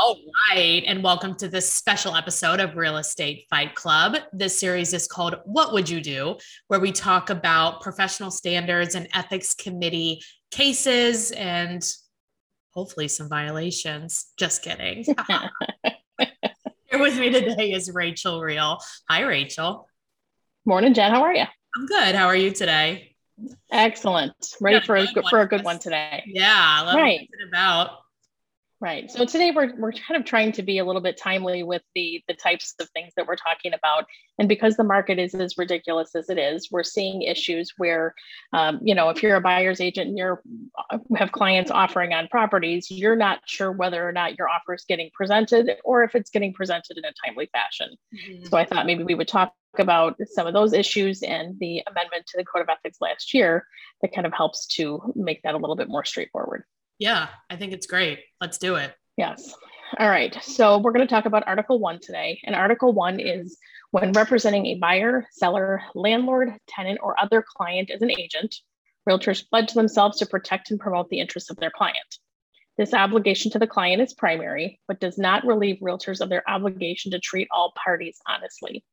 All right. And welcome to this special episode of Real Estate Fight Club. This series is called What Would You Do? where we talk about professional standards and ethics committee cases and hopefully some violations. Just kidding. Here with me today is Rachel Real. Hi, Rachel. Morning, Jen. How are you? I'm good. How are you today? Excellent. Ready for a, for a good one today. Yeah. right. about. Right. So today we're, we're kind of trying to be a little bit timely with the the types of things that we're talking about. And because the market is as ridiculous as it is, we're seeing issues where, um, you know, if you're a buyer's agent and you're uh, have clients offering on properties, you're not sure whether or not your offer is getting presented or if it's getting presented in a timely fashion. Mm-hmm. So I thought maybe we would talk about some of those issues and the amendment to the Code of Ethics last year that kind of helps to make that a little bit more straightforward. Yeah, I think it's great. Let's do it. Yes. All right. So we're going to talk about Article 1 today. And Article 1 is when representing a buyer, seller, landlord, tenant, or other client as an agent, realtors pledge themselves to protect and promote the interests of their client. This obligation to the client is primary, but does not relieve realtors of their obligation to treat all parties honestly.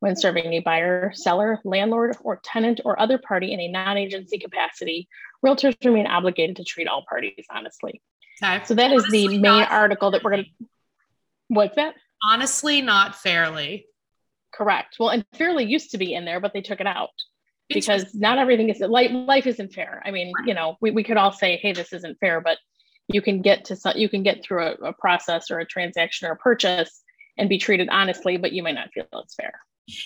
When serving a buyer, seller, landlord, or tenant, or other party in a non agency capacity, realtors remain obligated to treat all parties honestly. Okay. So that Honestly, is the main article that we're going to. What's that? Honestly, not fairly. Correct. Well, and fairly used to be in there, but they took it out because not everything is life. Life isn't fair. I mean, right. you know, we, we could all say, "Hey, this isn't fair," but you can get to some, you can get through a, a process or a transaction or a purchase and be treated honestly, but you might not feel it's fair.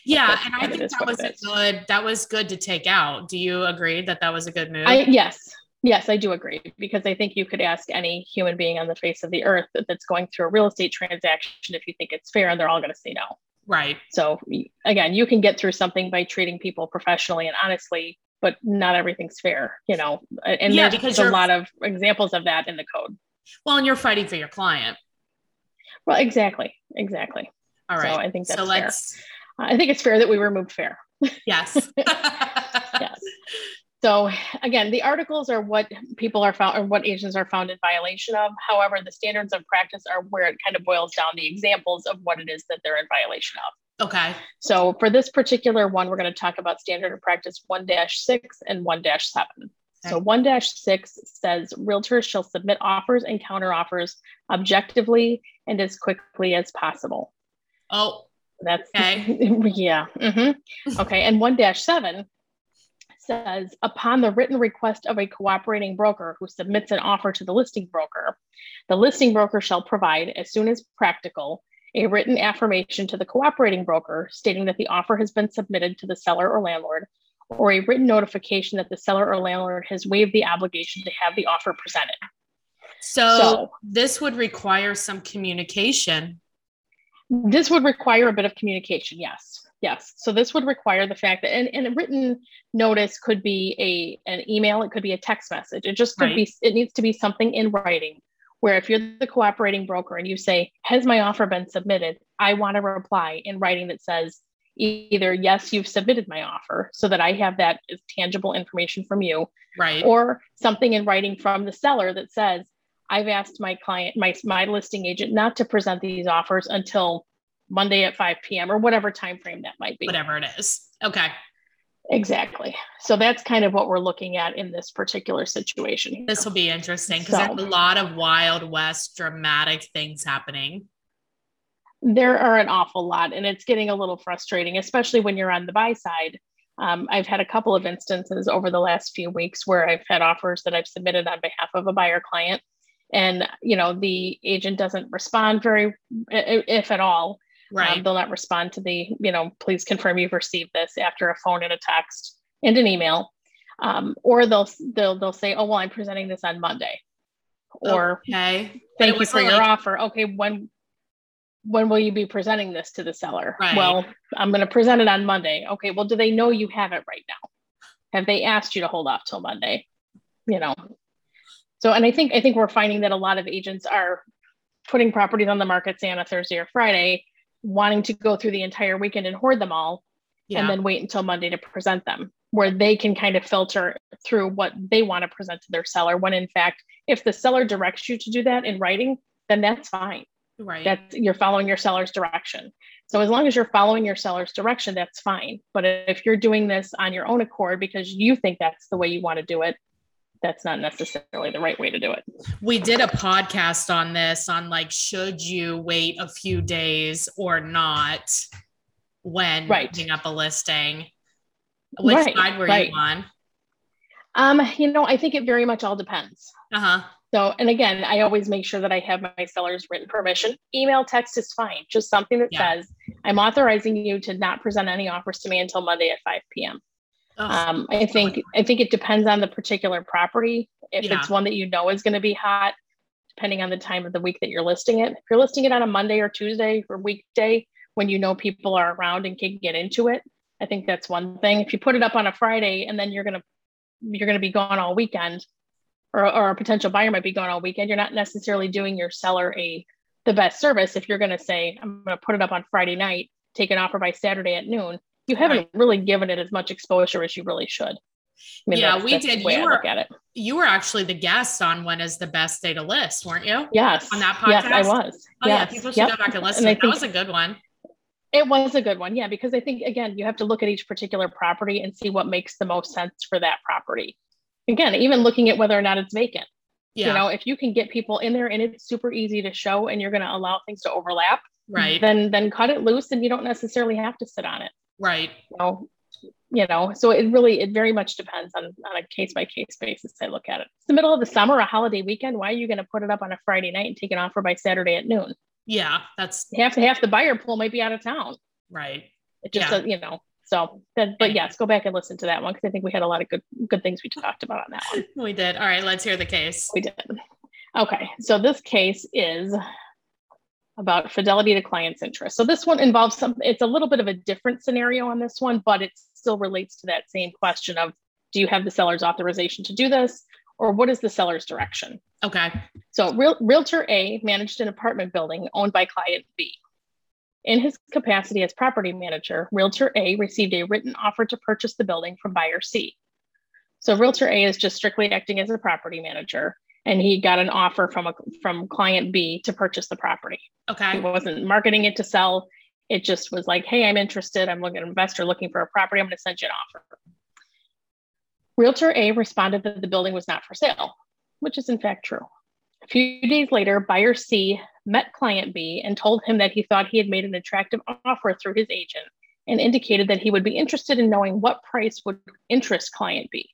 Yeah, and I think that was good. That was good to take out. Do you agree that that was a good move? I, yes, yes, I do agree because I think you could ask any human being on the face of the earth that's going through a real estate transaction if you think it's fair, and they're all going to say no. Right. So again, you can get through something by treating people professionally and honestly, but not everything's fair, you know. And yeah, there's a lot of examples of that in the code. Well, and you're fighting for your client. Well, exactly, exactly. All right. So I think that's so let's fair. I think it's fair that we removed fair. Yes. yes. So again, the articles are what people are found or what agents are found in violation of. However, the standards of practice are where it kind of boils down the examples of what it is that they're in violation of. Okay. So for this particular one, we're going to talk about standard of practice 1-6 and 1-7. Okay. So 1-6 says realtors shall submit offers and counteroffers objectively and as quickly as possible. Oh, that's okay. yeah. Mm-hmm. Okay. And 1 7 says upon the written request of a cooperating broker who submits an offer to the listing broker, the listing broker shall provide, as soon as practical, a written affirmation to the cooperating broker stating that the offer has been submitted to the seller or landlord, or a written notification that the seller or landlord has waived the obligation to have the offer presented. So, so this would require some communication this would require a bit of communication, yes. Yes. So this would require the fact that and, and a written notice could be a an email, it could be a text message. It just could right. be it needs to be something in writing where if you're the cooperating broker and you say, Has my offer been submitted? I want a reply in writing that says either yes, you've submitted my offer so that I have that tangible information from you. Right. Or something in writing from the seller that says, I've asked my client, my, my listing agent, not to present these offers until Monday at 5 p.m. or whatever time frame that might be. Whatever it is. Okay. Exactly. So that's kind of what we're looking at in this particular situation. Here. This will be interesting because so, there's a lot of Wild West dramatic things happening. There are an awful lot, and it's getting a little frustrating, especially when you're on the buy side. Um, I've had a couple of instances over the last few weeks where I've had offers that I've submitted on behalf of a buyer client and you know the agent doesn't respond very if at all. Um, um, they'll not respond to the you know please confirm you've received this after a phone and a text and an email. Um, or they'll they'll they'll say oh well i'm presenting this on monday. Or okay. Thank you for your offer. Okay when when will you be presenting this to the seller? Right. well i'm going to present it on monday. Okay well do they know you have it right now? Have they asked you to hold off till monday? You know so, and I think I think we're finding that a lot of agents are putting properties on the market, say on a Thursday or Friday, wanting to go through the entire weekend and hoard them all, yeah. and then wait until Monday to present them, where they can kind of filter through what they want to present to their seller. When in fact, if the seller directs you to do that in writing, then that's fine. Right. That's you're following your seller's direction. So as long as you're following your seller's direction, that's fine. But if you're doing this on your own accord because you think that's the way you want to do it, that's not necessarily the right way to do it. We did a podcast on this on like should you wait a few days or not when Right. putting up a listing. Which Right, side were right. you on? Um, you know, I think it very much all depends. Uh-huh. So, and again, I always make sure that I have my seller's written permission. Email, text is fine. Just something that Yeah. says, I'm authorizing you to not present any offers to me until Monday at 5 p.m. Um, I think I think it depends on the particular property. If Yeah. it's one that you know is going to be hot, depending on the time of the week that you're listing it. If you're listing it on a Monday or Tuesday or weekday when you know people are around and can get into it, I think that's one thing. If you put it up on a Friday and then you're gonna you're gonna be gone all weekend, or or a potential buyer might be gone all weekend, you're not necessarily doing your seller a the best service if you're gonna say, I'm gonna put it up on Friday night, take an offer by Saturday at noon you haven't Right. really given it as much exposure as you really should. I mean, Yeah, that's- we that's did. You were- look at it. You were actually the guest on when is the best day to list, weren't you? Yes. On that Yes, I was. Oh yes. yeah, people should yep. go back and listen. And that was a good one. it was a good one. Yeah, because I think again, you have to look at each particular property and see what makes the most sense for that property. Again, even looking at whether or not it's vacant. Yeah. You know, if you can get people in there and it's super easy to show and you're going to allow things to overlap, right. then then cut it loose and you don't necessarily have to sit on it. Right. Know, you know, so it really it very much depends on on a case by case basis. I look at it. It's the middle of the summer, a holiday weekend. Why are you going to put it up on a Friday night and take an offer by Saturday at noon? Yeah. That's Half half the buyer pool might be out of town. right. It just Yeah. you know. So, but, but yes, go back and listen to that one because I think we had a lot of good good things we talked about on that one. We did. All right. Let's hear the case. We did. Okay, so this case is about fidelity to client's interest. So this one involves some. It's a little bit of a different scenario on this one, but it still relates to that same question of do you have the seller's authorization to do this, or what is the seller's direction? Okay. So, Real, Realtor A managed an apartment building owned by client B. In his capacity as property manager, Realtor A received a written offer to purchase the building from buyer C. So, Realtor A is just strictly acting as a property manager, and he got an offer from a from client B to purchase the property. He Okay. wasn't marketing it to sell. It just was like, hey, I'm interested. I'm looking at an investor looking for a property. I'm going to send you an offer. Realtor A responded that the building was not for sale, which is in fact true. A few days later, buyer C met client B and told him that he thought he had made an attractive offer through his agent and indicated that he would be interested in knowing what price would interest client B.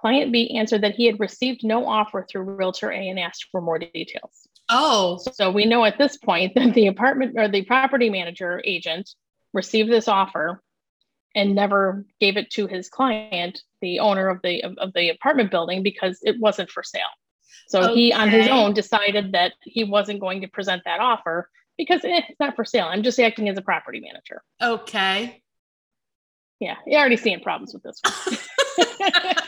Client B answered that he had received no offer through Realtor A and asked for more details. Oh, So we know at this point that the apartment or the property manager agent received this offer and never gave it to his client, the owner of the of, of the apartment building, because it wasn't for sale. So he on his own decided that he wasn't going to present that offer because eh, it's not for sale. I'm just acting as a property manager. okay. Yeah, you're already seeing problems with this one.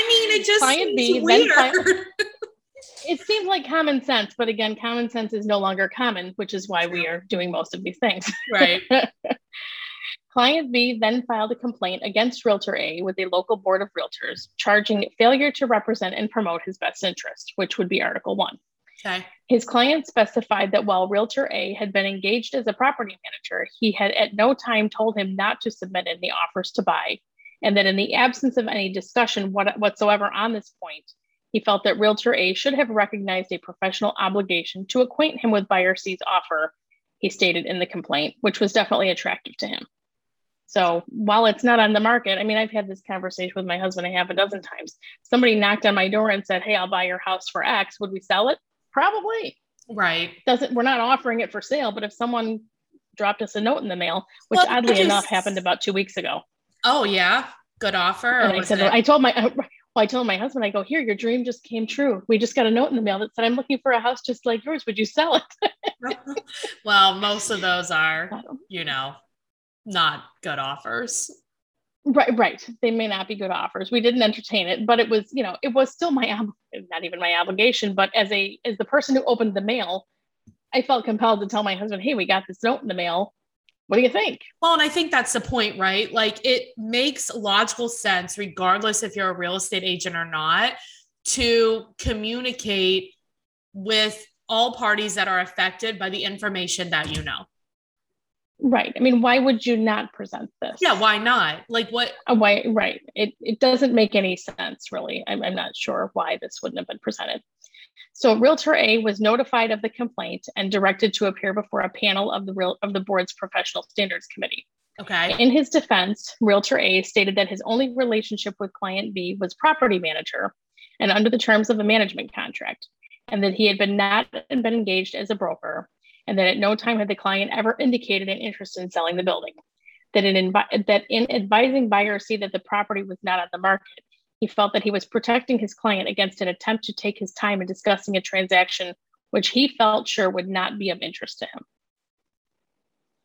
I mean, it just Client seems B, then weird. client- it seems like common sense, but again, common sense is no longer common, which is why we are doing most of these things. right. Client B then filed a complaint against Realtor A with a local board of realtors, charging failure to represent and promote his best interest, which would be Article 1. Okay. His client specified that while Realtor A had been engaged as a property manager, he had at no time told him not to submit any offers to buy, and that in the absence of any discussion what, whatsoever on this point, he felt that Realtor A should have recognized a professional obligation to acquaint him with buyer C's offer, he stated in the complaint, which was definitely attractive to him. So while it's not on the market, I mean, I've had this conversation with my husband a half a dozen times. Somebody knocked on my door and said, Hey, I'll buy your house for X. Would we sell it? Probably. Right. Doesn't we're not offering it for sale, but if someone dropped us a note in the mail, which Well, oddly enough happened about two weeks ago. Oh yeah. Good offer. And I said, it- I told my well, I told my husband, I go, here, your dream just came true. We just got a note in the mail that said, I'm looking for a house just like yours. Would you sell it? well, most of those are, you know, not good offers. Right, right. They may not be good offers. We didn't entertain it, but it was, you know, it was still my not even my obligation, but as a as the person who opened the mail, I felt compelled to tell my husband, "Hey, we got this note in the mail. What do you think?" Well, and I think that's the point, right? Like it makes logical sense, regardless if you're a real estate agent or not, to communicate with all parties that are affected by the information that you know. Right. I mean, why would you not present this? Yeah, why not? Like what? Uh, why? Right. It, it doesn't make any sense, really. I'm, I'm not sure why this wouldn't have been presented. So Realtor A was notified of the complaint and directed to appear before a panel of the real of the board's professional standards committee. Okay. In his defense, Realtor A stated that his only relationship with client B was property manager and under the terms of a management contract, and that he had been not been engaged as a broker and that at no time had the client ever indicated an interest in selling the building. That in, that in advising buyers see that the property was not on the market, he felt that he was protecting his client against an attempt to take his time in discussing a transaction which he felt sure would not be of interest to him.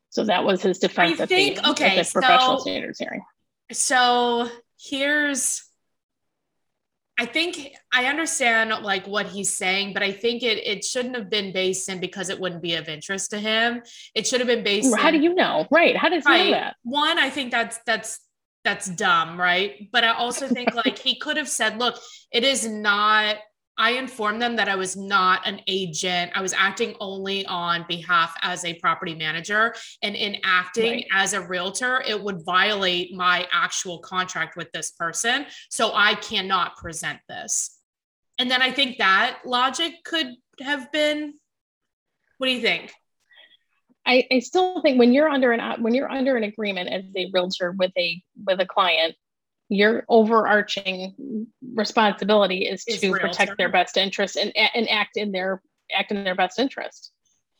So that was his defense I think, the, okay, the professional so, standards hearing. So here's I think I understand like what he's saying, but I think it it shouldn't have been based in because it wouldn't be of interest to him. It should have been based. How in, do you know? Right? How does right. he know that? One, I think that's that's that's dumb, right? But I also think like he could have said, "Look, it is not I informed them that I was not an agent. I was acting only on behalf as a property manager. And in acting right. as a realtor, it would violate my actual contract with this person. So I cannot present this. And then I think that logic could have been what do you think? I, I still think when you're under an uh, when you're under an agreement as a realtor with a with a client, your overarching responsibility is, to protect their best interest and, and act in their act in their best interest.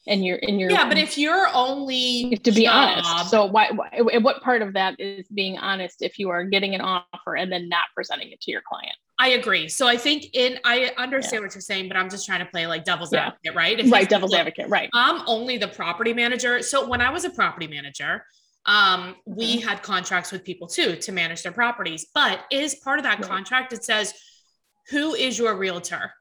And you're in your yeah but if you're only to be job, honest. So why, why what part of that is being honest if you are getting an offer and then not presenting it to your client i agree so i think in i understand yeah. what you're saying but i'm just trying to play like devil's yeah. advocate right if right devil's advocate right i'm only the property manager so when i was a property manager um, we had contracts with people too to manage their properties. But is part of that right. contract, it says, who is your realtor?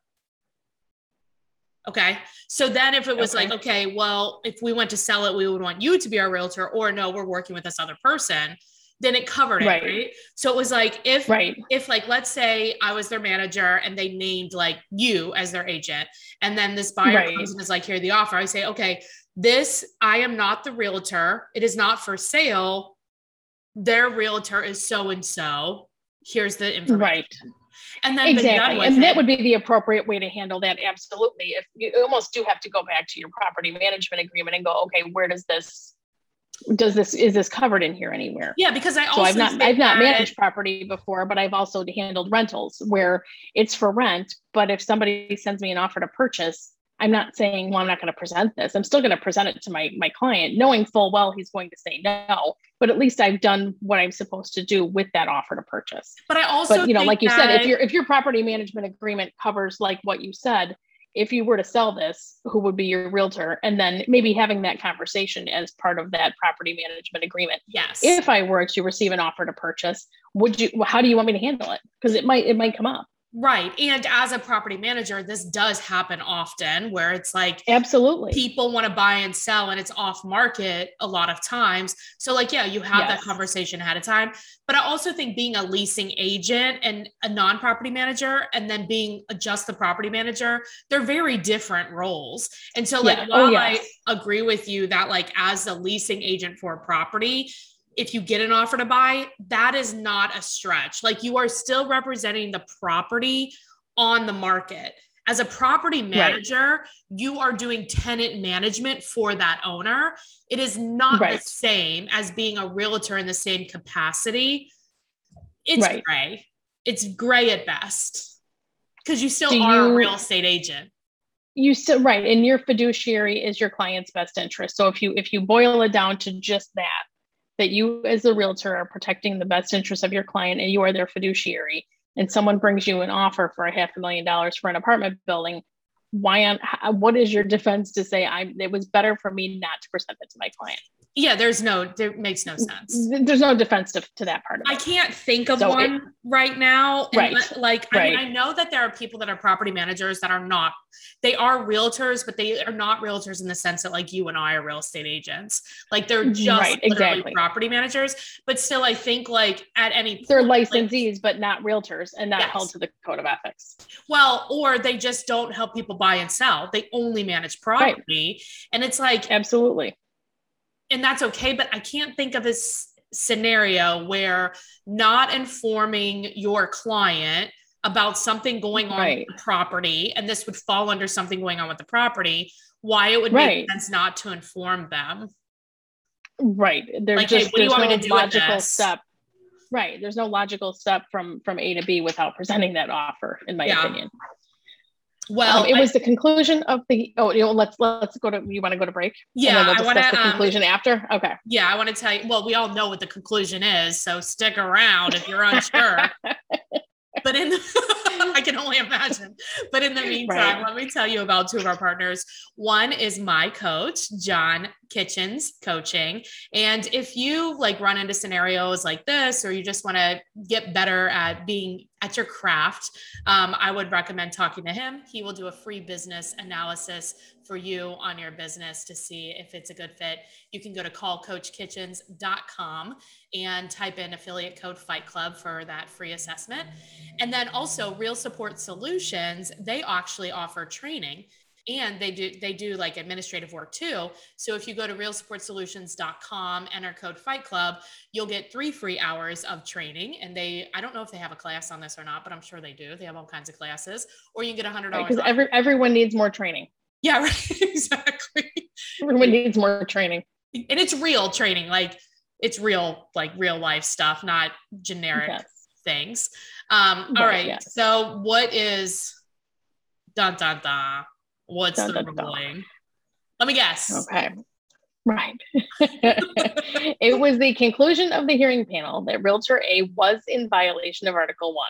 Okay. So then if it was okay. like, okay, well, if we went to sell it, we would want you to be our realtor, or no, we're working with this other person, then it covered it. Right. right? So it was like if right. if like let's say I was their manager and they named like you as their agent, and then this buyer right. comes and is like, here the offer. I say, okay, this, I am not the realtor. It is not for sale. Their realtor is so and so. Here's the information. Right. And then exactly. and it. that would be the appropriate way to handle that. Absolutely. If you almost do have to go back to your property management agreement and go, okay, where does this does this is this covered in here anywhere yeah because i also so i've not i've not managed property before but i've also handled rentals where it's for rent but if somebody sends me an offer to purchase I'm not saying, well, I'm not going to present this. I'm still going to present it to my my client, knowing full well he's going to say no. But at least I've done what I'm supposed to do with that offer to purchase. But I also, but you know, like you said, if your if your property management agreement covers like what you said, if you were to sell this, who would be your realtor? And then maybe having that conversation as part of that property management agreement. Yes. If I were to receive an offer to purchase, would you? How do you want me to handle it? Because it might it might come up. Right. And as a property manager, this does happen often where it's like absolutely people want to buy and sell and it's off market a lot of times. So, like, yeah, you have yes. that conversation ahead of time. But I also think being a leasing agent and a non property manager and then being just the property manager, they're very different roles. And so, like, yeah. Oh, while oh, yes. I agree with you that, like, as a leasing agent for a property, if you get an offer to buy, that is not a stretch. Like you are still representing the property on the market. As a property manager, right. you are doing tenant management for that owner. It is not right. the same as being a realtor in the same capacity. It's right. gray. It's gray at best because you still Do are you, a real estate agent you still right and your fiduciary is your client's best interest so if you if you boil it down to just that that you as a realtor are protecting the best interests of your client and you are their fiduciary. And someone brings you an offer for a half a million dollars for an apartment building why on what is your defense to say i it was better for me not to present it to my client yeah, there's no, there makes no sense. There's no defense to, to that part of it. I can't think of So one it- right now. And Right, Like, I mean. I know that there are people that are property managers that are not, they are realtors, but they are not realtors in the sense that like you and I are real estate agents. Like they're mm, just Right, literally exactly. property managers. But still, I think like at any They're point, like, licensees, but not realtors and not Yes. held to the code of ethics. well, or they just don't help people buy and sell. They only manage property. And it's like, Absolutely. And that's okay but i can't think of this scenario where not informing your client about something going on Right. with the property and this would fall under something going on with the property why it would Right. make sense not to inform them Right. There's Like, hey, just what do you want me no to do logical step. Right. There's no logical step from from A to B without presenting that offer, in my Yeah. opinion. Well um, it I- was the conclusion of the oh you know, let's let's go to you want to go to break? yeah we'll i want to the conclusion after. Okay. yeah i want to tell you well we all know what the conclusion is so stick around if you're unsure but in I can only imagine. But in the meantime, Right. let me tell you about two of our partners. One is my coach, John Kitchens Coaching. And if you like run into scenarios like this, or you just want to get better at being at your craft, um, I would recommend talking to him. He will do a free business analysis for you on your business to see if it's a good fit. You can go to callcoachkitchens.com and type in affiliate code Fight Club for that free assessment. And then also Real Support Solutions, they actually offer training and they do they do like administrative work too. So if you go to realsupportsolutions.com, enter code Fight Club, you'll get 3 free hours of training and they I don't know if they have a class on this or not, but I'm sure they do. They have all kinds of classes or you can get $100 Because every everyone needs more training. Yeah, right. exactly. Everyone needs more training. And it's real training, like it's real, like real life stuff, not generic Yes. things. Um, all Right, right. yes. So what is dun dun dun? What's Dun, the dun, dun. ruling? Let me guess. Okay. Right. it was the conclusion of the hearing panel that Realtor A was in violation of Article 1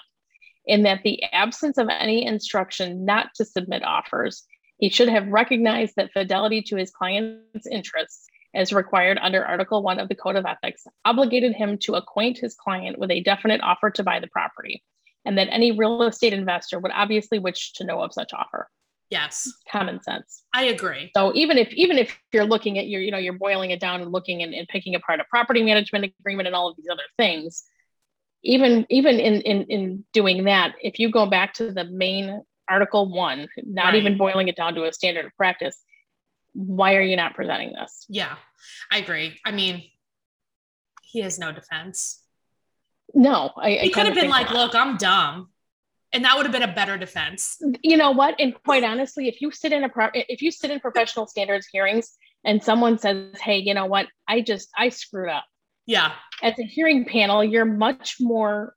in that the absence of any instruction not to submit offers, he should have recognized that fidelity to his client's interests as required under Article 1 of the Code of Ethics obligated him to acquaint his client with a definite offer to buy the property, and that any real estate investor would obviously wish to know of such offer. Yes, Common sense. I agree. So even if even if you're looking at your, you know, you're boiling it down and looking and, and picking apart a property management agreement and all of these other things, even even in in in doing that, if you go back to the main article one, not Right. even boiling it down to a standard of practice, why are you not presenting this? Yeah, I agree. I mean, he has no defense. No, I, I He could have been like, not. look, I'm dumb. And that would have been a better defense. you know what? And quite honestly, if you sit in a pro- if you sit in professional standards hearings and someone says, "Hey, you know what? I just I screwed up," Yeah. as a hearing panel, you're much more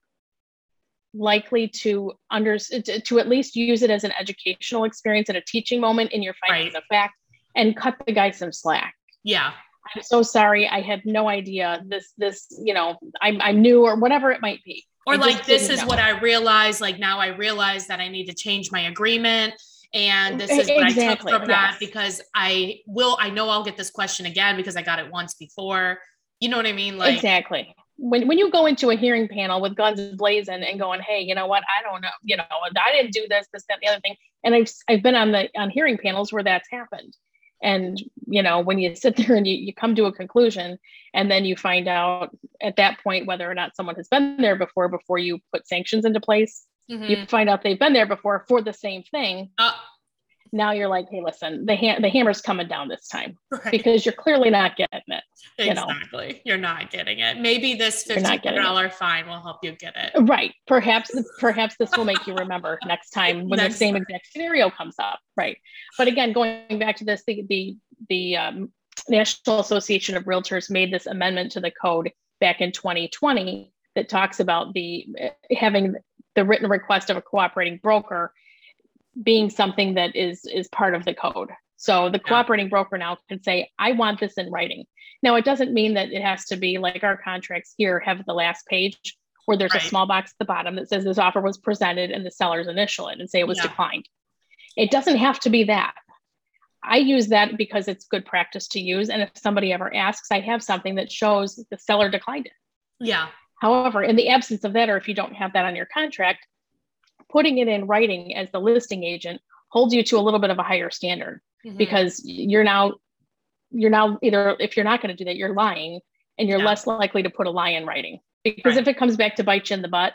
likely to under to, to at least use it as an educational experience and a teaching moment in your findings Right. of fact and cut the guy some slack. Yeah. I'm so sorry. I had no idea this this you know I'm I'm new or whatever it might be. Or I like, this is know. what I realized. Like, now I realize that I need to change my agreement. And this is what I took from that because I will, I know I'll get this question again because I got it once before. You know what I mean? Like, exactly. When, when you go into a hearing panel with guns blazing and going, hey, you know what? I don't know. You know, I didn't do this, this, that, the other thing. And I've I've been on the on hearing panels where that's happened. And you know, when you sit there and you, you come to a conclusion, and then you find out at that point whether or not someone has been there before before you put sanctions into place. mhm. You find out they've been there before for the same thing. Uh, Now you're like, hey, listen, the ha- the hammer's coming down this time right. because you're clearly not getting it. you know. exactly. You're not getting it. Maybe this You're not getting it. $15 fine will help you get it. Right. Perhaps perhaps this will make you remember next time when Next the same time. exact scenario comes up. Right. But again, going back to this, the the the um, National Association of Realtors made this amendment to the code back in 2020 that talks about the uh, having the written request of a cooperating broker being something that is is part of the code. So the Yeah. cooperating broker now can say, I want this in writing. Now it doesn't mean that it has to be like our contracts here have the last page where there's Right. a small box at the bottom that says this offer was presented and the sellers initial it and say it was Yeah. declined. It doesn't have to be that. I use that because it's good practice to use. And if somebody ever asks, I have something that shows the seller declined it. Yeah. However, in the absence of that, or if you don't have that on your contract, putting it in writing as the listing agent holds you to a little bit of a higher standard mm-hmm. because you're now you're now either if you're not going to do that, you're lying and you're yeah. less likely to put a lie in writing. Because right. if it comes back to bite you in the butt,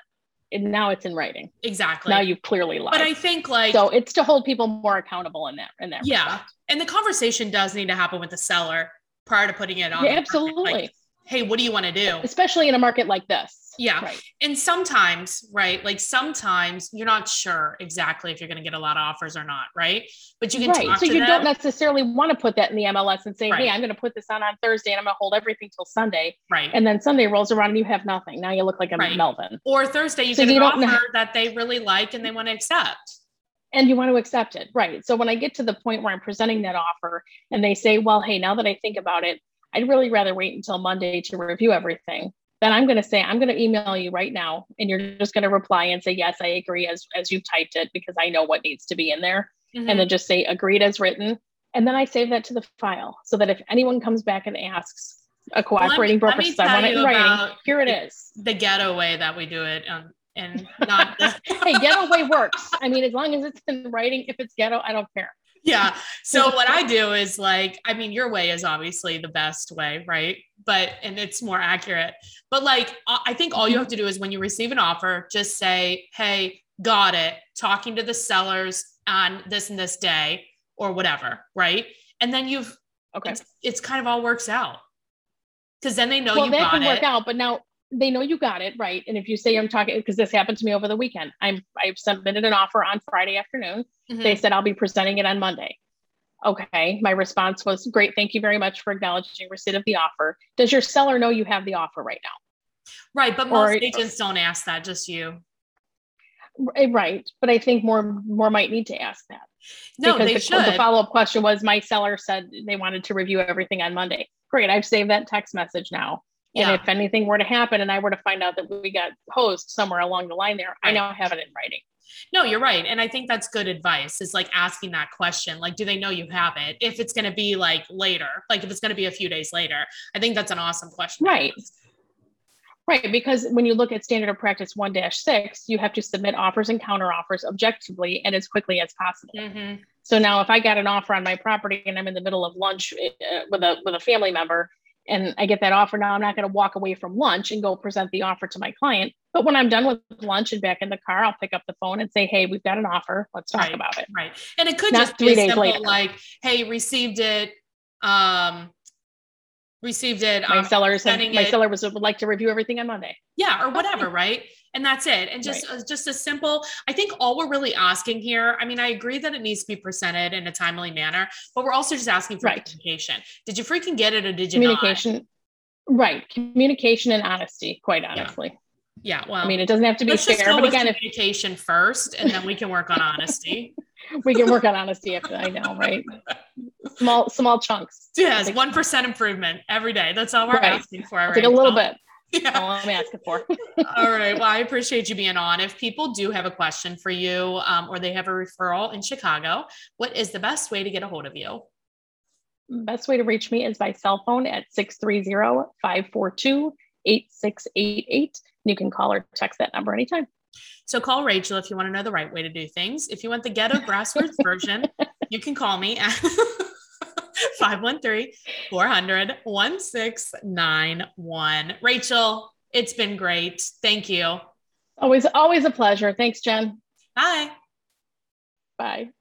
and now it's in writing. Exactly. Now you've clearly lied. But I think like so it's to hold people more accountable in that in that. Yeah, respect. and the conversation does need to happen with the seller prior to putting it on. Yeah, absolutely. Like, hey, what do you want to do? Especially in a market like this. Yeah. Right. And sometimes, right? Like sometimes you're not sure exactly if you're going to get a lot of offers or not, right? But you can right. so you them. don't necessarily want to put that in the MLS and say, right. "Hey, I'm going to put this on on Thursday and I'm going to hold everything till Sunday." Right. And then Sunday rolls around and you have nothing. Now you look like a right. Melvin. Or Thursday you so get you an offer know. that they really like and they want to accept and you want to accept it right so when i get to the point where i'm presenting that offer and they say well hey now that i think about it i'd really rather wait until monday to review everything then I'm going to say, I'm going to email you right now. And you're just going to reply and say, yes, I agree as, as you've typed it because I know what needs to be in there. Mm-hmm. And then just say agreed as written. And then I save that to the file so that if anyone comes back and asks a cooperating well, broker, I want it in writing, here it is. the, is. The ghetto way that we do it. Um, and not the- hey, ghetto way works. I mean, as long as it's in writing, if it's ghetto, I don't care yeah. So what I do is like, I mean, your way is obviously the best way, right? But and it's more accurate. But like, I think all you have to do is when you receive an offer, just say, "Hey, got it." Talking to the sellers on this and this day or whatever, right? And then you've okay. It's, it's kind of all works out because then they know well, you that got can it. work out. But now they know you got it right? And if you say i'm talking because this happened to me over the weekend i'm i've submitted an offer on friday afternoon. Mm-hmm. they said i'll be presenting it on monday. Okay my response was great thank you very much for acknowledging receipt of the offer. Does your seller know you have the offer right now? Right but most or, agents don't ask that just you. Eh, right but i think more more might need to ask that. No because they the, should. the follow-up question was my seller said they wanted to review everything on monday. Great i've saved that text message now and yeah. if anything were to happen and I were to find out that we got hosed somewhere along the line there, right. I now have it in writing. No, you're right. And I think that's good advice is like asking that question. Like, do they know you have it? If it's going to be like later, like if it's going to be a few days later, I think that's an awesome question. Right. Right. Because when you look at standard of practice 1 6, you have to submit offers and counter offers objectively and as quickly as possible. Mm-hmm. So now if I got an offer on my property and I'm in the middle of lunch uh, with a with a family member and I get that offer now, I'm not going to walk away from lunch and go present the offer to my client. But when I'm done with lunch and back in the car, I'll pick up the phone and say, "Hey, we've got an offer. Let's talk right, about it." Right. And it could not just be simple later. like, "Hey, received it. Um, received it. My um, sellers, have, my it. seller was would like to review everything on Monday. Yeah, or whatever, right? And that's it. And just right. uh, just a simple. I think all we're really asking here. I mean, I agree that it needs to be presented in a timely manner, but we're also just asking for right. communication. Did you freaking get it, or did you communication? Not? Right, communication and honesty. Quite honestly. Yeah. Yeah, well, I mean, it doesn't have to be fair, but again, communication if, first, and then we can work on honesty. we can work on honesty. After I know, right? Small, small chunks. Yes, one percent improvement every day. That's all we're right. asking for. Right Take a little bit. Yeah. all I'm asking for. all right. Well, I appreciate you being on. If people do have a question for you, um, or they have a referral in Chicago, what is the best way to get a hold of you? Best way to reach me is by cell phone at 630 542 8688. You can call or text that number anytime. So call Rachel if you want to know the right way to do things. If you want the ghetto grassroots version, you can call me at 513 400 1691. Rachel, it's been great. Thank you. Always, always a pleasure. Thanks, Jen. Bye. Bye.